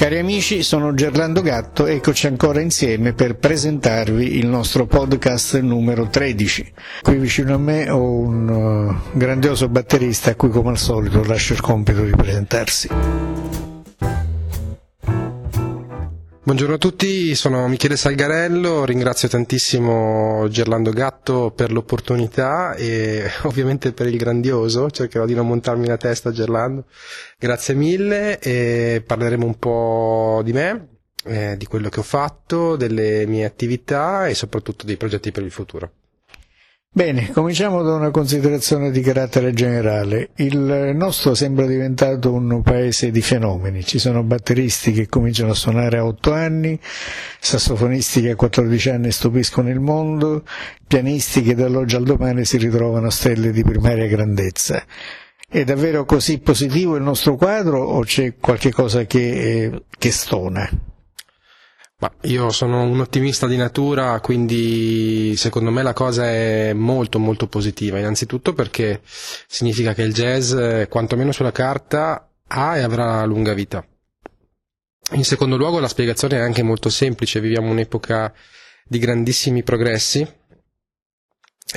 Cari amici, sono Gerlando Gatto, eccoci ancora insieme per presentarvi il nostro podcast numero 13. Qui vicino a me ho un uh, grandioso batterista a cui come al solito lascio il compito di presentarsi. Buongiorno a tutti, sono Michele Salgarello, ringrazio tantissimo Gerlando Gatto per l'opportunità e ovviamente per il grandioso, cercherò di non montarmi la testa Gerlando. Grazie mille e parleremo un po' di me, eh, di quello che ho fatto, delle mie attività e soprattutto dei progetti per il futuro. Bene, cominciamo da una considerazione di carattere generale. Il nostro sembra diventato un paese di fenomeni. Ci sono batteristi che cominciano a suonare a 8 anni, sassofonisti che a 14 anni stupiscono il mondo, pianisti che dall'oggi al domani si ritrovano stelle di primaria grandezza. È davvero così positivo il nostro quadro o c'è qualche cosa che, eh, che stona? Ma io sono un ottimista di natura, quindi secondo me la cosa è molto molto positiva, innanzitutto perché significa che il jazz, quantomeno sulla carta, ha e avrà lunga vita. In secondo luogo la spiegazione è anche molto semplice, viviamo un'epoca di grandissimi progressi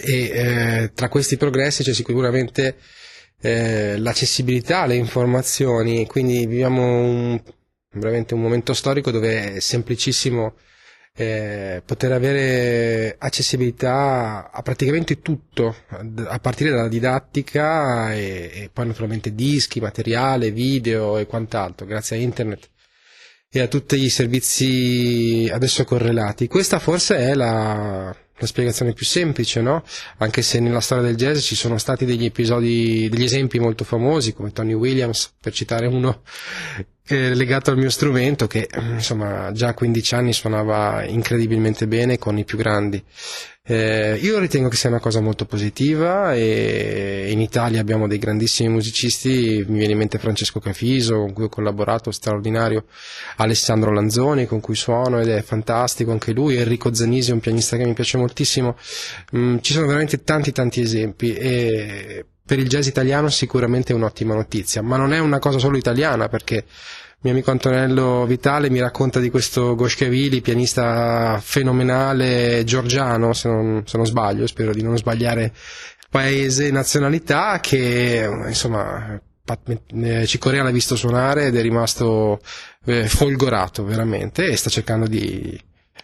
e eh, tra questi progressi c'è sicuramente eh, l'accessibilità alle informazioni, quindi viviamo un veramente un momento storico dove è semplicissimo eh, poter avere accessibilità a praticamente tutto, a partire dalla didattica e, e, poi naturalmente dischi, materiale, video e quant'altro, grazie a internet e a tutti i servizi adesso correlati. Questa forse è la, la spiegazione più semplice, no? Anche se nella storia del jazz ci sono stati degli episodi, degli esempi molto famosi, come Tony Williams, per citare uno eh, legato al mio strumento, che insomma già a 15 anni suonava incredibilmente bene con i più grandi. Eh, io ritengo che sia una cosa molto positiva e in Italia abbiamo dei grandissimi musicisti, mi viene in mente Francesco Cafiso con cui ho collaborato, straordinario, Alessandro Lanzoni con cui suono ed è fantastico anche lui, Enrico Zanisi è un pianista che mi piace moltissimo, mm, ci sono veramente tanti tanti esempi. E per il jazz italiano sicuramente un'ottima notizia, ma non è una cosa solo italiana perché mio amico Antonello Vitale mi racconta di questo Goshkevili, pianista fenomenale georgiano, se non, se non sbaglio, spero di non sbagliare paese e nazionalità, che insomma Cicorea l'ha visto suonare ed è rimasto eh, folgorato veramente e sta cercando di,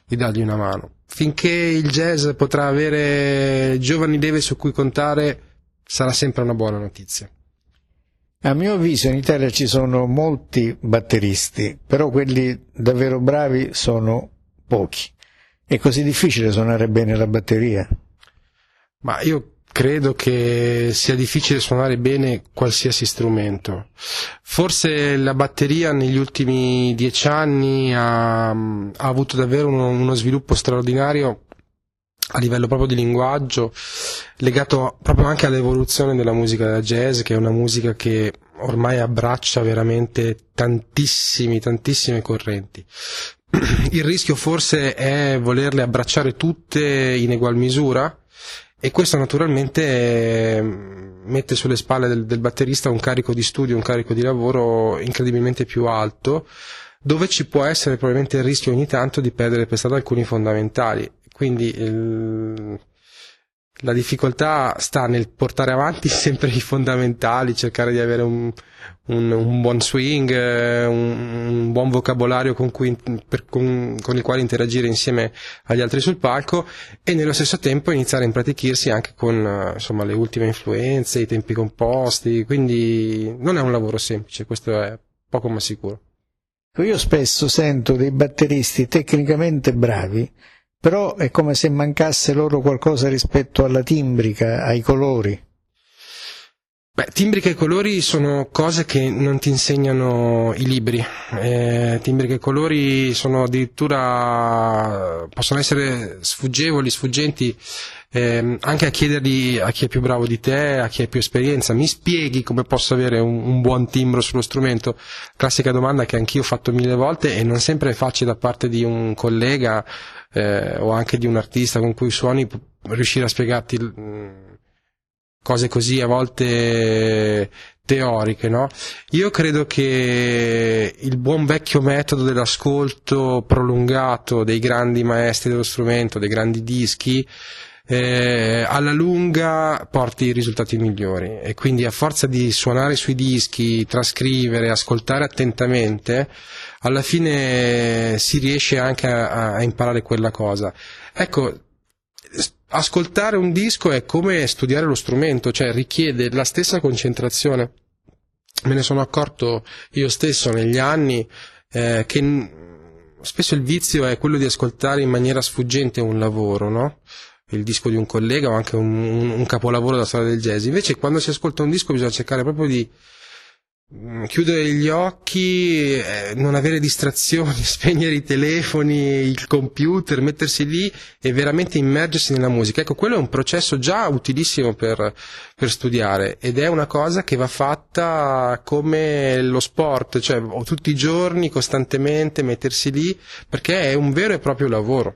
di dargli una mano. Finché il jazz potrà avere giovani leve su cui contare, sarà sempre una buona notizia. A mio avviso in Italia ci sono molti batteristi, però quelli davvero bravi sono pochi. È così difficile suonare bene la batteria? Ma io credo che sia difficile suonare bene qualsiasi strumento. Forse la batteria negli ultimi dieci anni ha, ha avuto davvero uno, uno sviluppo straordinario a livello proprio di linguaggio, legato proprio anche all'evoluzione della musica da jazz, che è una musica che ormai abbraccia veramente tantissimi, tantissime correnti. Il rischio forse è volerle abbracciare tutte in egual misura e questo naturalmente eh, mette sulle spalle del, del batterista un carico di studio, un carico di lavoro incredibilmente più alto, dove ci può essere probabilmente il rischio ogni tanto di perdere per strada alcuni fondamentali. Quindi il, la difficoltà sta nel portare avanti sempre i fondamentali, cercare di avere un, un, un buon swing, un, un, buon vocabolario con, cui, per, con, con, il quale interagire insieme agli altri sul palco e nello stesso tempo iniziare a impratichirsi anche con insomma, le ultime influenze, i tempi composti, quindi non è un lavoro semplice, questo è poco ma sicuro. Io spesso sento dei batteristi tecnicamente bravi però è come se mancasse loro qualcosa rispetto alla timbrica, ai colori. Beh, timbrica e colori sono cose che non ti insegnano i libri. Eh, timbrica e colori sono addirittura possono essere sfuggevoli, sfuggenti eh, anche a chiederli a chi è più bravo di te, a chi ha più esperienza. Mi spieghi come posso avere un, un buon timbro sullo strumento? Classica domanda che anch'io ho fatto mille volte e non sempre è facile da parte di un collega eh, o anche di un artista con cui suoni riuscire a spiegarti mh, cose così a volte teoriche, no? Io credo che il buon vecchio metodo dell'ascolto prolungato dei grandi maestri dello strumento, dei grandi dischi, eh, alla lunga porti i risultati migliori e quindi a forza di suonare sui dischi, trascrivere, ascoltare attentamente, alla fine si riesce anche a, a imparare quella cosa. Ecco, ascoltare un disco è come studiare lo strumento, cioè richiede la stessa concentrazione. Me ne sono accorto io stesso negli anni eh, che spesso il vizio è quello di ascoltare in maniera sfuggente un lavoro, no? il disco di un collega o anche un, un, capolavoro della storia del jazz. Invece quando si ascolta un disco bisogna cercare proprio di chiudere gli occhi, eh, non avere distrazioni, spegnere i telefoni, il computer, mettersi lì e veramente immergersi nella musica. Ecco, quello è un processo già utilissimo per, per studiare ed è una cosa che va fatta come lo sport, cioè tutti i giorni, costantemente, mettersi lì, perché è un vero e proprio lavoro.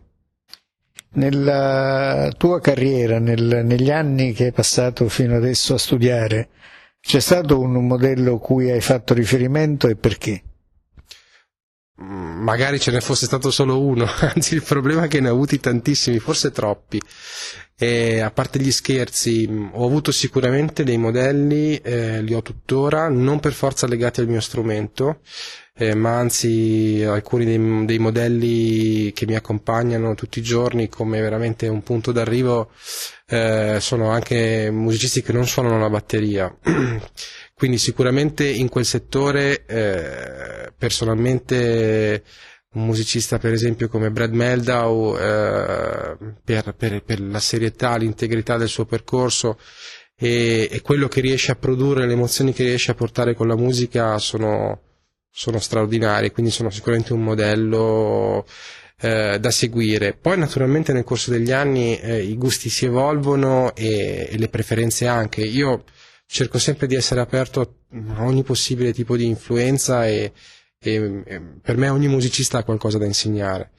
Nella tua carriera, nel, negli anni che hai passato fino adesso a studiare, c'è stato un modello cui hai fatto riferimento e perché? Mm, magari ce ne fosse stato solo uno, anzi il problema è che ne ho avuti tantissimi, forse troppi. E a parte gli scherzi, ho avuto sicuramente dei modelli, eh, li ho tuttora, non per forza legati al mio strumento, eh, ma anzi alcuni dei, dei, modelli che mi accompagnano tutti i giorni come veramente un punto d'arrivo eh, sono anche musicisti che non suonano la batteria. Quindi sicuramente in quel settore eh, personalmente un musicista per esempio come Brad Meldau eh, per, per, per, la serietà, l'integrità del suo percorso e, e, quello che riesce a produrre, le emozioni che riesce a portare con la musica sono, sono straordinarie, quindi sono sicuramente un modello eh, da seguire. Poi naturalmente nel corso degli anni eh, i gusti si evolvono e, e, le preferenze anche. Io cerco sempre di essere aperto a ogni possibile tipo di influenza e, e, e per me ogni musicista ha qualcosa da insegnare.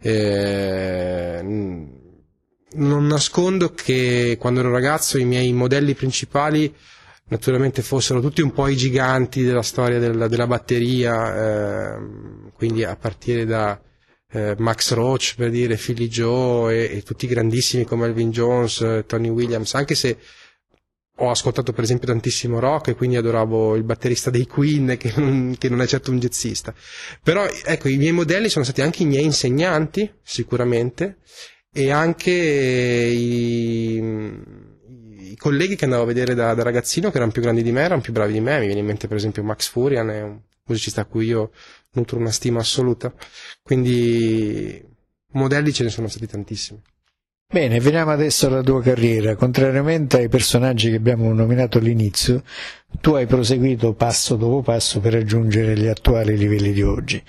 Eh, non nascondo che quando ero ragazzo i miei modelli principali naturalmente fossero tutti un po' i giganti della storia della, della batteria, eh, quindi a partire da eh, Max Roach per dire Philly Joe e, e, tutti grandissimi come Elvin Jones, eh, Tony Williams, anche se ho ascoltato per esempio tantissimo rock e quindi adoravo il batterista dei Queen che non, che non è certo un jazzista. Però ecco, i miei modelli sono stati anche i miei insegnanti, sicuramente, e anche i, i colleghi che andavo a vedere da, da, ragazzino che erano più grandi di me, erano più bravi di me. Mi viene in mente per esempio Max Furian, è un musicista a cui io nutro una stima assoluta. Quindi modelli ce ne sono stati tantissimi. Bene, veniamo adesso alla tua carriera. Contrariamente ai personaggi che abbiamo nominato all'inizio, tu hai proseguito passo dopo passo per raggiungere gli attuali livelli di oggi.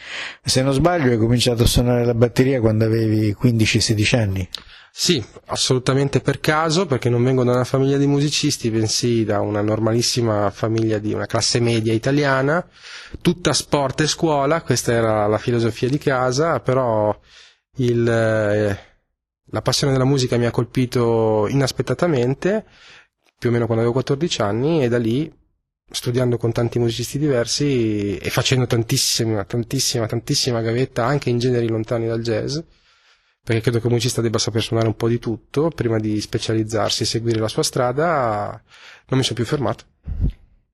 Se non sbaglio, hai cominciato a suonare la batteria quando avevi 15-16 anni. Sì, assolutamente per caso, perché non vengo da una famiglia di musicisti, bensì da una normalissima famiglia di una classe media italiana, tutta sport e scuola, questa era la filosofia di casa, però il, eh, la passione della musica mi ha colpito inaspettatamente, più o meno quando avevo 14 anni, e da lì, studiando con tanti musicisti diversi e facendo tantissima, tantissima, tantissima gavetta anche in generi lontani dal jazz, perché credo che un musicista debba saper suonare un po' di tutto prima di specializzarsi e seguire la sua strada, non mi sono più fermato.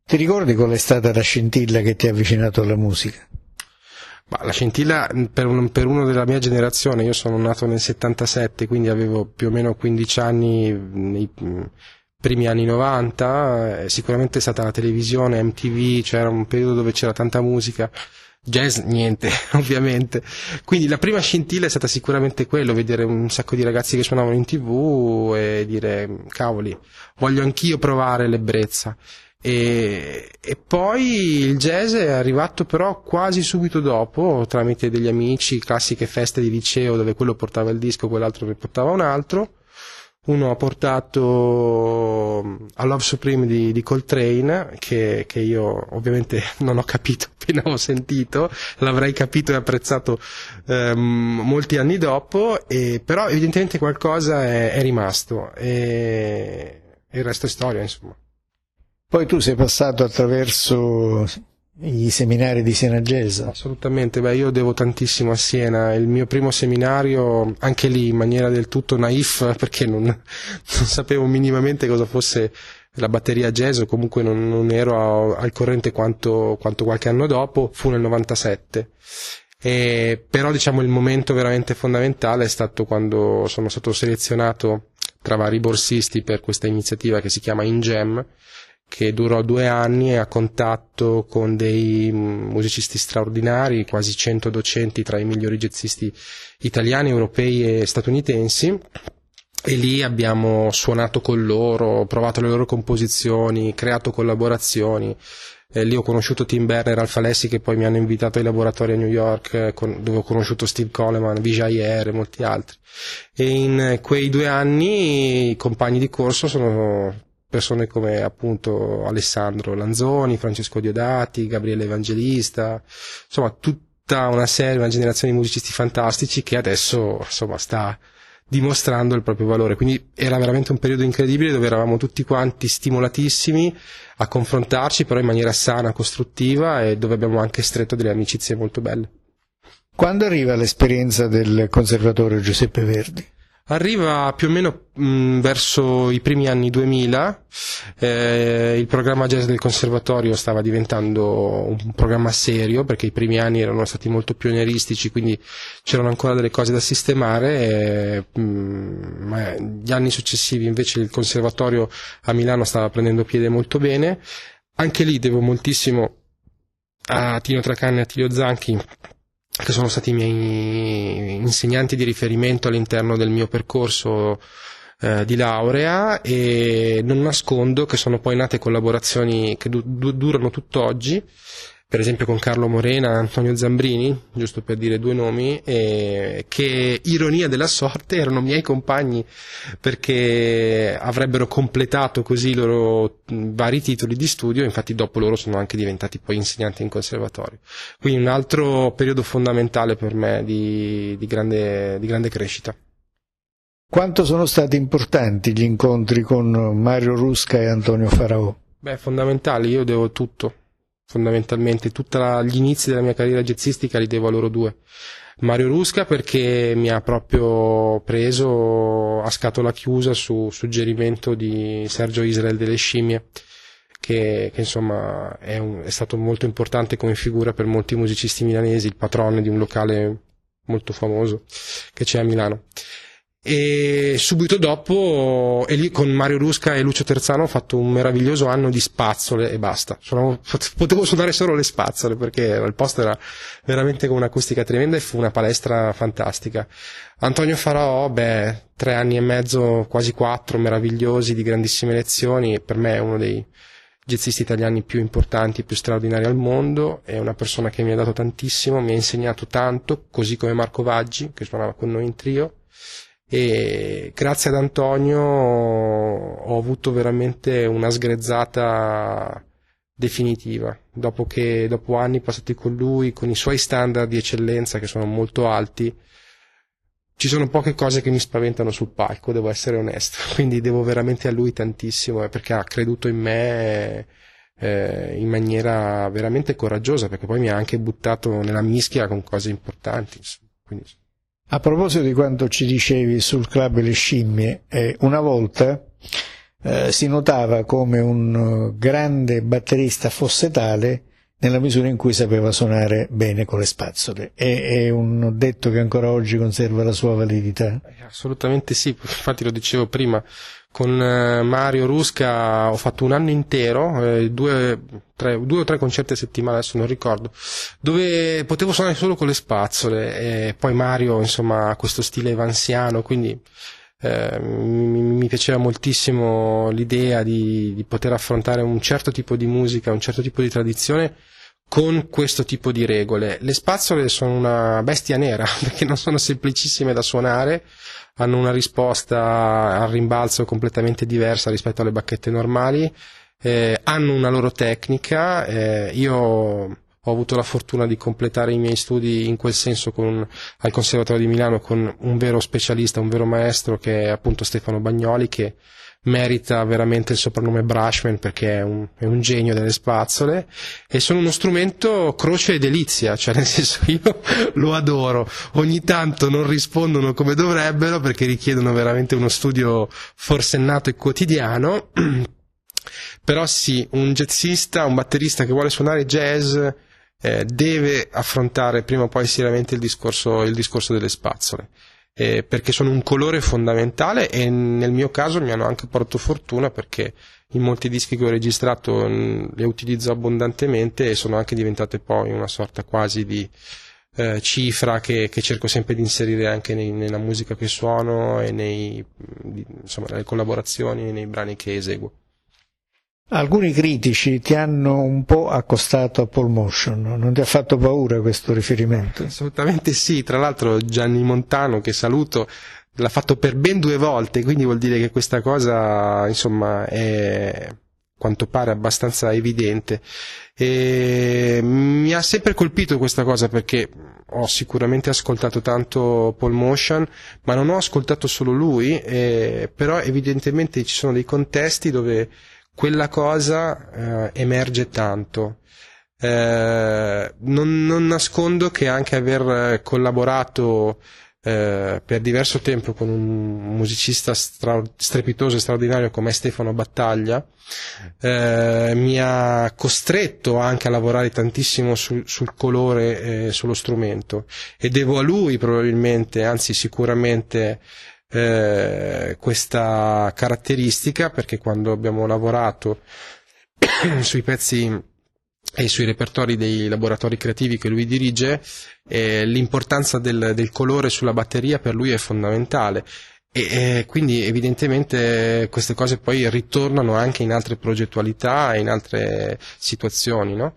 Ti ricordi qual è stata la scintilla che ti ha avvicinato alla musica? Ma la scintilla per, un, per, uno della mia generazione, io sono nato nel 77, quindi avevo più o meno 15 anni nei primi anni 90, eh, sicuramente è stata la televisione, MTV, c'era un periodo dove c'era tanta musica Jazz niente, ovviamente. Quindi la prima scintilla è stata sicuramente quello, vedere un sacco di ragazzi che suonavano in tv e dire cavoli, voglio anch'io provare l'ebbrezza. E, e, poi il jazz è arrivato però quasi subito dopo, tramite degli amici, classiche feste di liceo dove quello portava il disco, quell'altro ne portava un altro uno ha portato a Love Supreme di, di Coltrane, che, che, io ovviamente non ho capito appena ho sentito, l'avrei capito e apprezzato ehm, molti anni dopo, e, però evidentemente qualcosa è, è rimasto e, e il resto è storia, insomma. Poi tu sei passato attraverso i seminari di Siena Jazz. Assolutamente, beh, io devo tantissimo a Siena. Il mio primo seminario, anche lì in maniera del tutto naif, perché non, non sapevo minimamente cosa fosse la batteria jazz, comunque non, non ero al corrente quanto, quanto, qualche anno dopo, fu nel 97. E, però diciamo il momento veramente fondamentale è stato quando sono stato selezionato tra vari borsisti per questa iniziativa che si chiama InGem che durò due anni a contatto con dei musicisti straordinari, quasi 100 docenti tra i migliori jazzisti italiani, europei e statunitensi. E lì abbiamo suonato con loro, provato le loro composizioni, creato collaborazioni. Eh, lì ho conosciuto Tim Berner Alfa Lessi che poi mi hanno invitato ai laboratori a New York eh, con, dove ho conosciuto Steve Coleman, Vijay Ayer e molti altri. E in quei due anni i compagni di corso sono persone come appunto Alessandro Lanzoni, Francesco Diodati, Gabriele Evangelista, insomma tutta una serie, una generazione di musicisti fantastici che adesso insomma sta dimostrando il proprio valore. Quindi era veramente un periodo incredibile dove eravamo tutti quanti stimolatissimi a confrontarci, però in maniera sana, costruttiva e dove abbiamo anche stretto delle amicizie molto belle. Quando arriva l'esperienza del conservatorio Giuseppe Verdi? Arriva più o meno mh, verso i primi anni 2000, eh, il programma jazz del conservatorio stava diventando un programma serio perché i primi anni erano stati molto pionieristici, quindi c'erano ancora delle cose da sistemare, e, mh, ma gli anni successivi invece il conservatorio a Milano stava prendendo piede molto bene. Anche lì devo moltissimo a Tino Tracanni e a Tilio Zanchi che sono stati i miei insegnanti di riferimento all'interno del mio percorso eh, di laurea e non nascondo che sono poi nate collaborazioni che du- durano tutt'oggi per esempio con Carlo Morena e Antonio Zambrini, giusto per dire due nomi, e che ironia della sorte erano miei compagni perché avrebbero completato così i loro vari titoli di studio, infatti dopo loro sono anche diventati poi insegnanti in conservatorio. Quindi un altro periodo fondamentale per me di, di, grande, di grande crescita. Quanto sono stati importanti gli incontri con Mario Rusca e Antonio Faraò? Beh, fondamentali, io devo tutto fondamentalmente tutti gli inizi della mia carriera jazzistica li devo a loro due. Mario Rusca perché mi ha proprio preso a scatola chiusa su suggerimento di Sergio Israel delle Scimmie, che, che insomma è, un, è, stato molto importante come figura per molti musicisti milanesi, il patrono di un locale molto famoso che c'è a Milano e subito dopo e lì con Mario Rusca e Lucio Terzano ho fatto un meraviglioso anno di spazzole e basta. Sono, potevo suonare solo le spazzole perché il posto era veramente con un'acustica tremenda e fu una palestra fantastica. Antonio Faraò beh tre anni e mezzo quasi quattro meravigliosi di grandissime lezioni per me è uno dei jazzisti italiani più importanti più straordinari al mondo è una persona che mi ha dato tantissimo mi ha insegnato tanto così come Marco Vaggi che suonava con noi in trio e grazie ad Antonio ho avuto veramente una sgrezzata definitiva. Dopo che dopo anni passati con lui con i suoi standard di eccellenza che sono molto alti ci sono poche cose che mi spaventano sul palco devo essere onesto. Quindi devo veramente a lui tantissimo eh, perché ha creduto in me eh, in maniera veramente coraggiosa perché poi mi ha anche buttato nella mischia con cose importanti quindi a proposito di quanto ci dicevi sul club Le Scimmie, eh, una volta eh, si notava come un grande batterista fosse tale nella misura in cui sapeva suonare bene con le spazzole. È, è un detto che ancora oggi conserva la sua validità? Eh, assolutamente sì, infatti lo dicevo prima, con eh, Mario Rusca ho fatto un anno intero, eh, due, tre, due, o tre concerti a settimana, adesso non ricordo, dove potevo suonare solo con le spazzole e poi Mario insomma ha questo stile evansiano, quindi eh, mi, mi, piaceva moltissimo l'idea di, di poter affrontare un certo tipo di musica, un certo tipo di tradizione con questo tipo di regole. Le spazzole sono una bestia nera perché non sono semplicissime da suonare, hanno una risposta al rimbalzo completamente diversa rispetto alle bacchette normali, eh, hanno una loro tecnica, eh, io ho avuto la fortuna di completare i miei studi in quel senso con, al Conservatorio di Milano con un vero specialista, un vero maestro che è appunto Stefano Bagnoli che merita veramente il soprannome Brushman perché è un, è un, genio delle spazzole e sono uno strumento croce e delizia, cioè nel senso io lo adoro, ogni tanto non rispondono come dovrebbero perché richiedono veramente uno studio forsennato e quotidiano, però sì, un jazzista, un batterista che vuole suonare jazz eh, deve affrontare prima o poi seriamente il discorso, il discorso delle spazzole eh, perché sono un colore fondamentale e nel mio caso mi hanno anche portato fortuna perché in molti dischi che ho registrato mh, le utilizzo abbondantemente e sono anche diventate poi una sorta quasi di eh, cifra che, che, cerco sempre di inserire anche nei, nella musica che suono e nei, insomma, nelle collaborazioni e nei brani che eseguo. Alcuni critici ti hanno un po' accostato a Paul Motion, non ti ha fatto paura questo riferimento? Assolutamente sì, tra l'altro Gianni Montano, che saluto, l'ha fatto per ben due volte, quindi vuol dire che questa cosa, insomma, è quanto pare abbastanza evidente. E mi ha sempre colpito questa cosa perché ho sicuramente ascoltato tanto Paul Motion, ma non ho ascoltato solo lui, eh, però evidentemente ci sono dei contesti dove quella cosa eh, emerge tanto. Eh, non, non, nascondo che anche aver collaborato eh, per diverso tempo con un musicista stra- strepitoso e straordinario come Stefano Battaglia eh, mi ha costretto anche a lavorare tantissimo sul, sul colore e sullo strumento e devo a lui probabilmente, anzi sicuramente eh, questa caratteristica perché quando abbiamo lavorato sui pezzi e sui repertori dei laboratori creativi che lui dirige, eh, l'importanza del, del, colore sulla batteria per lui è fondamentale. E, e, quindi evidentemente queste cose poi ritornano anche in altre progettualità e in altre situazioni, no?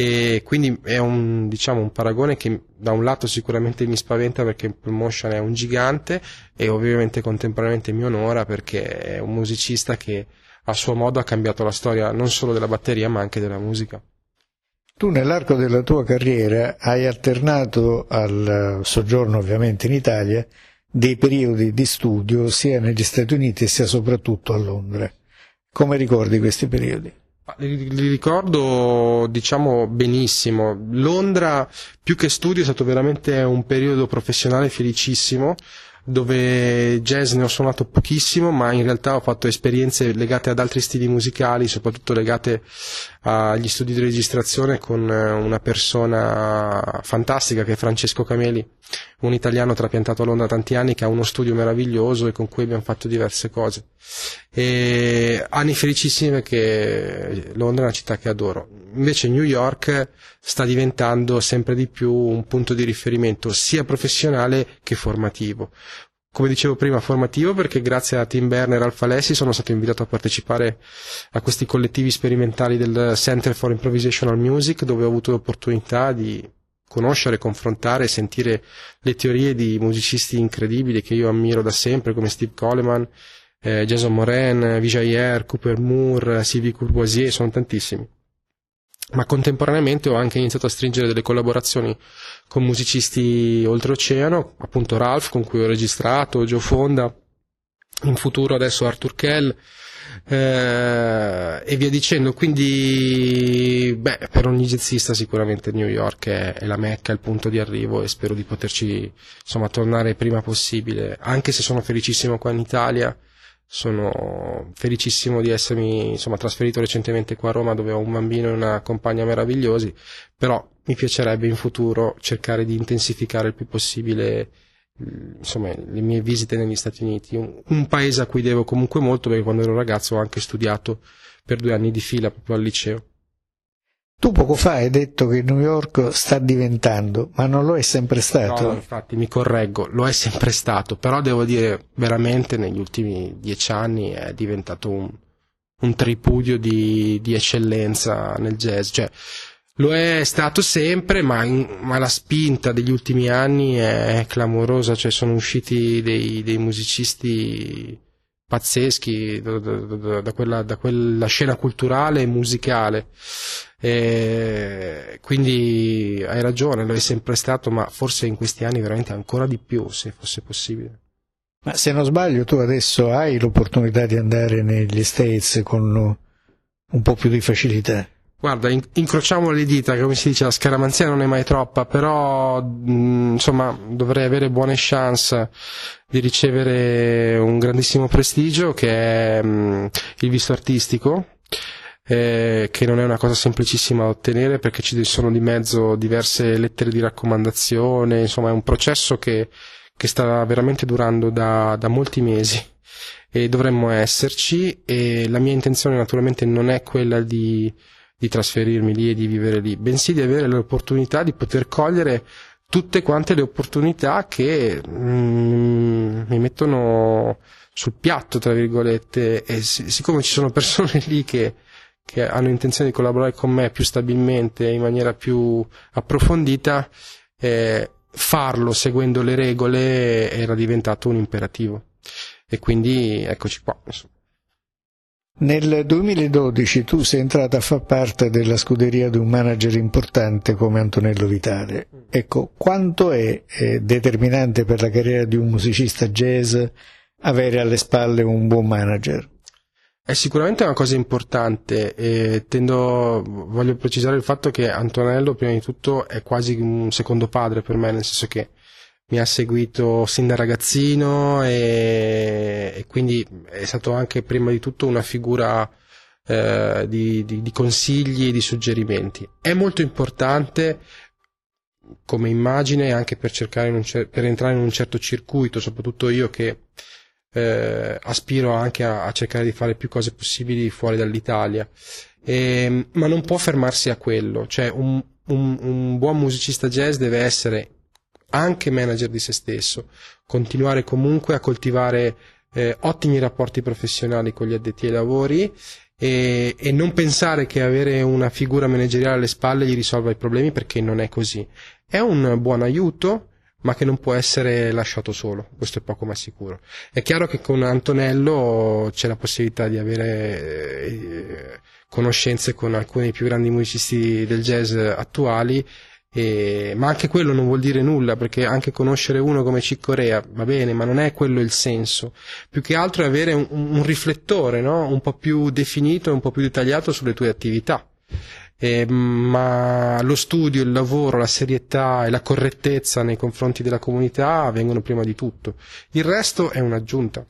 E quindi è un, diciamo, un paragone che da un lato sicuramente mi spaventa perché Promotion è un gigante e ovviamente contemporaneamente mi onora perché è un musicista che a suo modo ha cambiato la storia non solo della batteria ma anche della musica. Tu nell'arco della tua carriera hai alternato al soggiorno ovviamente in Italia dei periodi di studio sia negli Stati Uniti sia soprattutto a Londra. Come ricordi questi periodi? Li, ricordo, diciamo, benissimo. Londra, più che studio, è stato veramente un periodo professionale felicissimo dove jazz ne ho suonato pochissimo, ma in realtà ho fatto esperienze legate ad altri stili musicali, soprattutto legate agli studi di registrazione con eh, una persona fantastica che è Francesco Cameli, un italiano trapiantato a Londra tanti anni che ha uno studio meraviglioso e con cui abbiamo fatto diverse cose. E anni felicissimi perché Londra è una città che adoro. Invece New York sta diventando sempre di più un punto di riferimento sia professionale che formativo come dicevo prima, formativo perché grazie a Tim Berner e Alfa Lessi sono stato invitato a partecipare a questi collettivi sperimentali del Center for Improvisational Music dove ho avuto l'opportunità di conoscere, confrontare e sentire le teorie di musicisti incredibili che io ammiro da sempre come Steve Coleman, eh, Jason Moran, Vijay Ayer, Cooper Moore, Sylvie Courvoisier, sono tantissimi. Ma contemporaneamente ho anche iniziato a stringere delle collaborazioni con musicisti oltreoceano, appunto Ralph con cui ho registrato, Joe Fonda, in futuro adesso Arthur Kell eh, e via dicendo. Quindi, beh, per ogni jazzista sicuramente New York è, è la mecca, il punto di arrivo e spero di poterci insomma tornare prima possibile, anche se sono felicissimo qua in Italia sono felicissimo di essermi insomma, trasferito recentemente qua a Roma dove ho un bambino e una compagna meravigliosi, però mi piacerebbe in futuro cercare di intensificare il più possibile insomma, le mie visite negli Stati Uniti, un, un, paese a cui devo comunque molto perché quando ero ragazzo ho anche studiato per due anni di fila proprio al liceo. Tu poco fa hai detto che New York sta diventando, ma non lo è sempre stato. No, infatti mi correggo, lo è sempre stato, però devo dire veramente negli ultimi dieci anni è diventato un, un tripudio di, di, eccellenza nel jazz. Cioè, lo è stato sempre, ma, in, ma, la spinta degli ultimi anni è clamorosa, cioè sono usciti dei, dei musicisti pazzeschi da, da, da, quella, da, quella, scena culturale e musicale. E quindi hai ragione, lo è sempre stato, ma forse in questi anni veramente ancora di più, se fosse possibile. Ma se non sbaglio, tu adesso hai l'opportunità di andare negli States con un po' più di facilità. Guarda, in- incrociamo le dita, come si dice, la scaramanzia non è mai troppa, però mh, insomma dovrei avere buone chance di ricevere un grandissimo prestigio che è mh, il visto artistico, eh, che non è una cosa semplicissima da ottenere perché ci sono di mezzo diverse lettere di raccomandazione, insomma è un processo che, che sta veramente durando da, da molti mesi e dovremmo esserci e la mia intenzione naturalmente non è quella di di trasferirmi lì e di vivere lì, bensì di avere l'opportunità di poter cogliere tutte quante le opportunità che mm, mi mettono sul piatto, tra virgolette, e siccome ci sono persone lì che, che hanno intenzione di collaborare con me più stabilmente, in maniera più approfondita, eh, farlo seguendo le regole era diventato un imperativo. E quindi eccoci qua. Insomma. Nel 2012 tu sei entrato a far parte della scuderia di un manager importante come Antonello Vitale. Ecco, quanto è, è determinante per la carriera di un musicista jazz avere alle spalle un buon manager? È sicuramente una cosa importante e tendo, voglio precisare il fatto che Antonello prima di tutto è quasi un secondo padre per me, nel senso che mi ha seguito sin da ragazzino e, e quindi è stato anche prima di tutto una figura eh, di, di, di, consigli e di suggerimenti. È molto importante come immagine anche per, cer- per entrare in un certo circuito, soprattutto io che eh, aspiro anche a, a, cercare di fare più cose possibili fuori dall'Italia. E, ma non può fermarsi a quello, cioè un, un, un buon musicista jazz deve essere anche manager di se stesso, continuare comunque a coltivare eh, ottimi rapporti professionali con gli addetti ai lavori e, e, non pensare che avere una figura manageriale alle spalle gli risolva i problemi perché non è così. È un buon aiuto, ma che non può essere lasciato solo, questo è poco ma sicuro. È chiaro che con Antonello c'è la possibilità di avere eh, conoscenze con alcuni dei più grandi musicisti del jazz attuali e, ma anche quello non vuol dire nulla perché anche conoscere uno come Ciccorea va bene, ma non è quello il senso. Più che altro è avere un, un riflettore no? un po' più definito e un po' più dettagliato sulle tue attività. Eh, ma lo studio, il lavoro, la serietà e la correttezza nei confronti della comunità vengono prima di tutto. Il resto è un'aggiunta.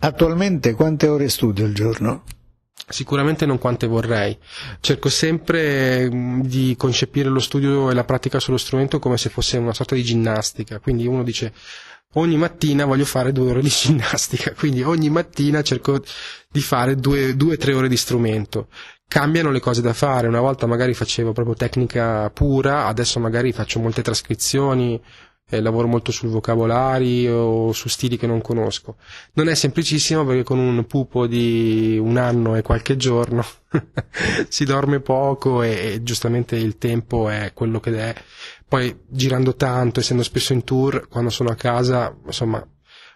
Attualmente quante ore studi al giorno? Sicuramente non quante vorrei. Cerco sempre mm, di concepire lo studio e la pratica sullo strumento come se fosse una sorta di ginnastica. Quindi uno dice ogni mattina voglio fare due ore di ginnastica, quindi ogni mattina cerco di fare due o tre ore di strumento. Cambiano le cose da fare, una volta magari facevo proprio tecnica pura, adesso magari faccio molte trascrizioni, eh, lavoro molto sul vocabolario o su stili che non conosco. Non è semplicissimo perché con un pupo di un anno e qualche giorno si dorme poco e, e giustamente il tempo è quello che è. Poi girando tanto, essendo spesso in tour, quando sono a casa, insomma,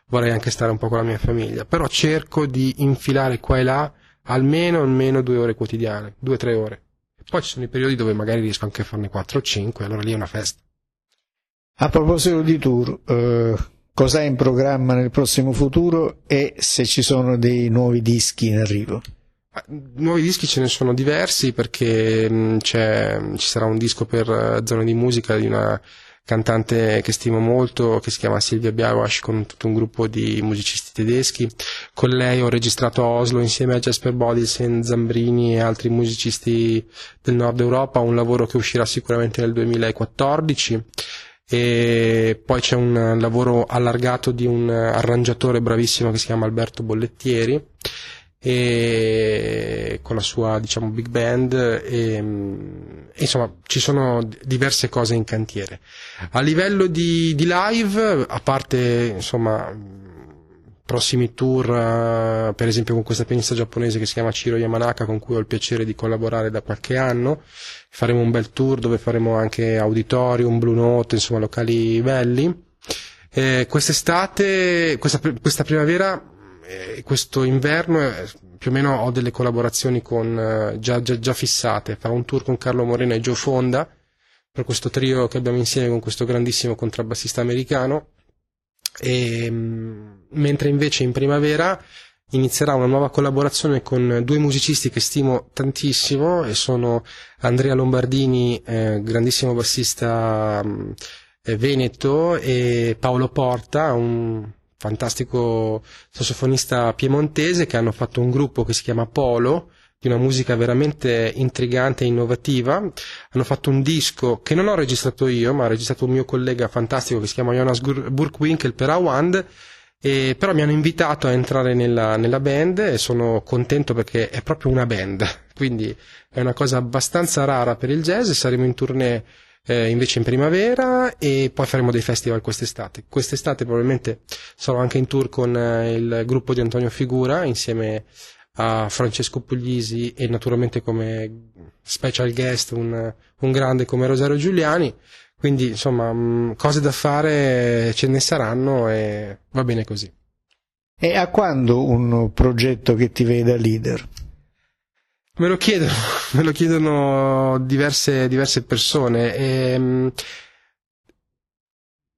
vorrei anche stare un po' con la mia famiglia. Però cerco di infilare qua e là almeno, almeno due ore quotidiane, due o tre ore. Poi ci sono i periodi dove magari riesco anche a farne quattro o cinque, allora lì è una festa. A proposito di tour, eh, hai in programma nel prossimo futuro e se ci sono dei nuovi dischi in arrivo? Nuovi dischi ce ne sono diversi perché mh, ci sarà un disco per uh, zone di musica di una cantante che stimo molto che si chiama Silvia Biawash con tutto un gruppo di musicisti tedeschi. Con lei ho registrato a Oslo insieme a Jasper Bodilsen, Zambrini e altri musicisti del nord Europa un lavoro che uscirà sicuramente nel 2014 e poi c'è un lavoro allargato di un arrangiatore bravissimo che si chiama Alberto Bollettieri e con la sua diciamo big band e, insomma ci sono diverse cose in cantiere. A livello di, di live a parte insomma prossimi tour, uh, per esempio con questa pianista giapponese che si chiama Chiro Yamanaka, con cui ho il piacere di collaborare da qualche anno. Faremo un bel tour dove faremo anche auditorium, Blue Note, insomma locali belli. Eh, quest'estate, questa, questa primavera eh, questo inverno eh, più o meno ho delle collaborazioni con, eh, già, già, già fissate. Farò un tour con Carlo Moreno e Joe Fonda per questo trio che abbiamo insieme con questo grandissimo contrabbassista americano. E, mm, mentre invece in primavera inizierà una nuova collaborazione con due musicisti che stimo tantissimo e sono Andrea Lombardini, eh, grandissimo bassista eh, veneto, e Paolo Porta, un fantastico sassofonista piemontese che hanno fatto un gruppo che si chiama Polo di una musica veramente intrigante e innovativa. Hanno fatto un disco che non ho registrato io, ma ha registrato un mio collega fantastico che si chiama Jonas Burkwinkel per Awand. E però mi hanno invitato a entrare nella, nella, band e sono contento perché è proprio una band, quindi è una cosa abbastanza rara per il jazz. Saremo in tournée eh, invece in primavera e poi faremo dei festival quest'estate. Quest'estate probabilmente sarò anche in tour con eh, il gruppo di Antonio Figura insieme a Francesco Puglisi e naturalmente come special guest un, un grande come Rosario Giuliani. Quindi insomma mm, cose da fare ce ne saranno e va bene così. E a quando un progetto che ti veda leader? Me lo chiedono, me lo chiedono diverse, diverse persone. E, ehm,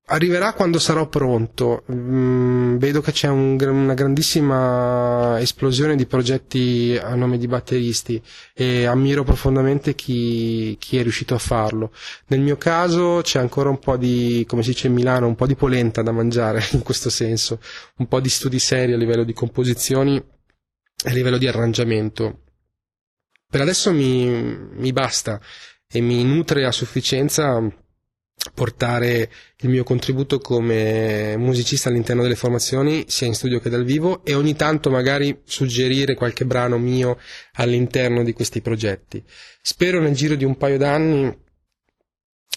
arriverà quando sarò pronto. Mm, vedo che c'è un, una grandissima esplosione di progetti a nome di batteristi e ammiro profondamente chi, chi, è riuscito a farlo. Nel mio caso c'è ancora un po' di, come si dice in Milano, un po' di polenta da mangiare in questo senso, un po' di studi seri a livello di composizioni e a livello di arrangiamento per adesso mi, mi basta e mi nutre a sufficienza portare il mio contributo come musicista all'interno delle formazioni, sia in studio che dal vivo, e ogni tanto magari suggerire qualche brano mio all'interno di questi progetti. Spero nel giro di un paio d'anni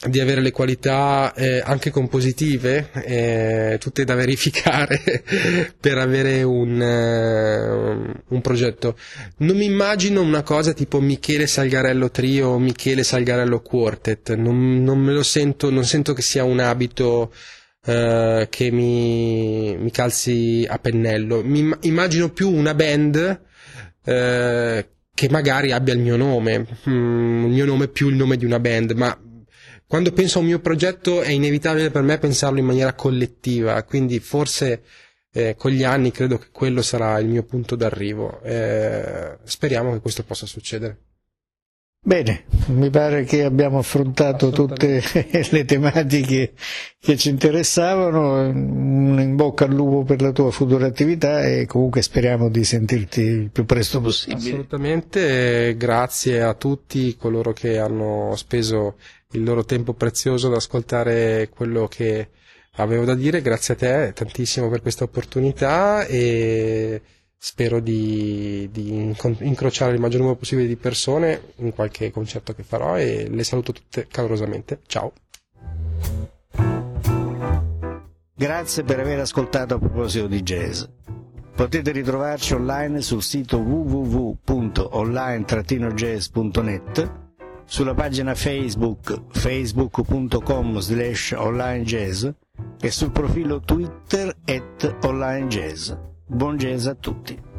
di avere le qualità eh, anche compositive, eh, tutte da verificare per avere un, uh, un, progetto. Non mi immagino una cosa tipo Michele Salgarello Trio o Michele Salgarello Quartet, non, non me lo sento, non sento che sia un abito uh, che mi, mi, calzi a pennello. Mi immagino più una band uh, che magari abbia il mio nome, mm, il mio nome più il nome di una band, ma quando penso a un mio progetto è inevitabile per me pensarlo in maniera collettiva, quindi forse eh, con gli anni credo che quello sarà il mio punto d'arrivo. Eh, speriamo che questo possa succedere. Bene, mi pare che abbiamo affrontato tutte le tematiche che ci interessavano, in bocca al lupo per la tua futura attività e comunque speriamo di sentirti il più presto possibile. Assolutamente, grazie a tutti coloro che hanno speso il loro tempo prezioso ad ascoltare quello che avevo da dire. Grazie a te tantissimo per questa opportunità e spero di, di incrociare il maggior numero possibile di persone in qualche concerto che farò e le saluto tutte calorosamente. Ciao. Grazie per aver ascoltato a proposito di jazz. Potete ritrovarci online sul sito www.online-jazz.net sulla pagina Facebook facebook.com slash onlinejazz e sul profilo Twitter at onlinejazz. Buon jazz a tutti!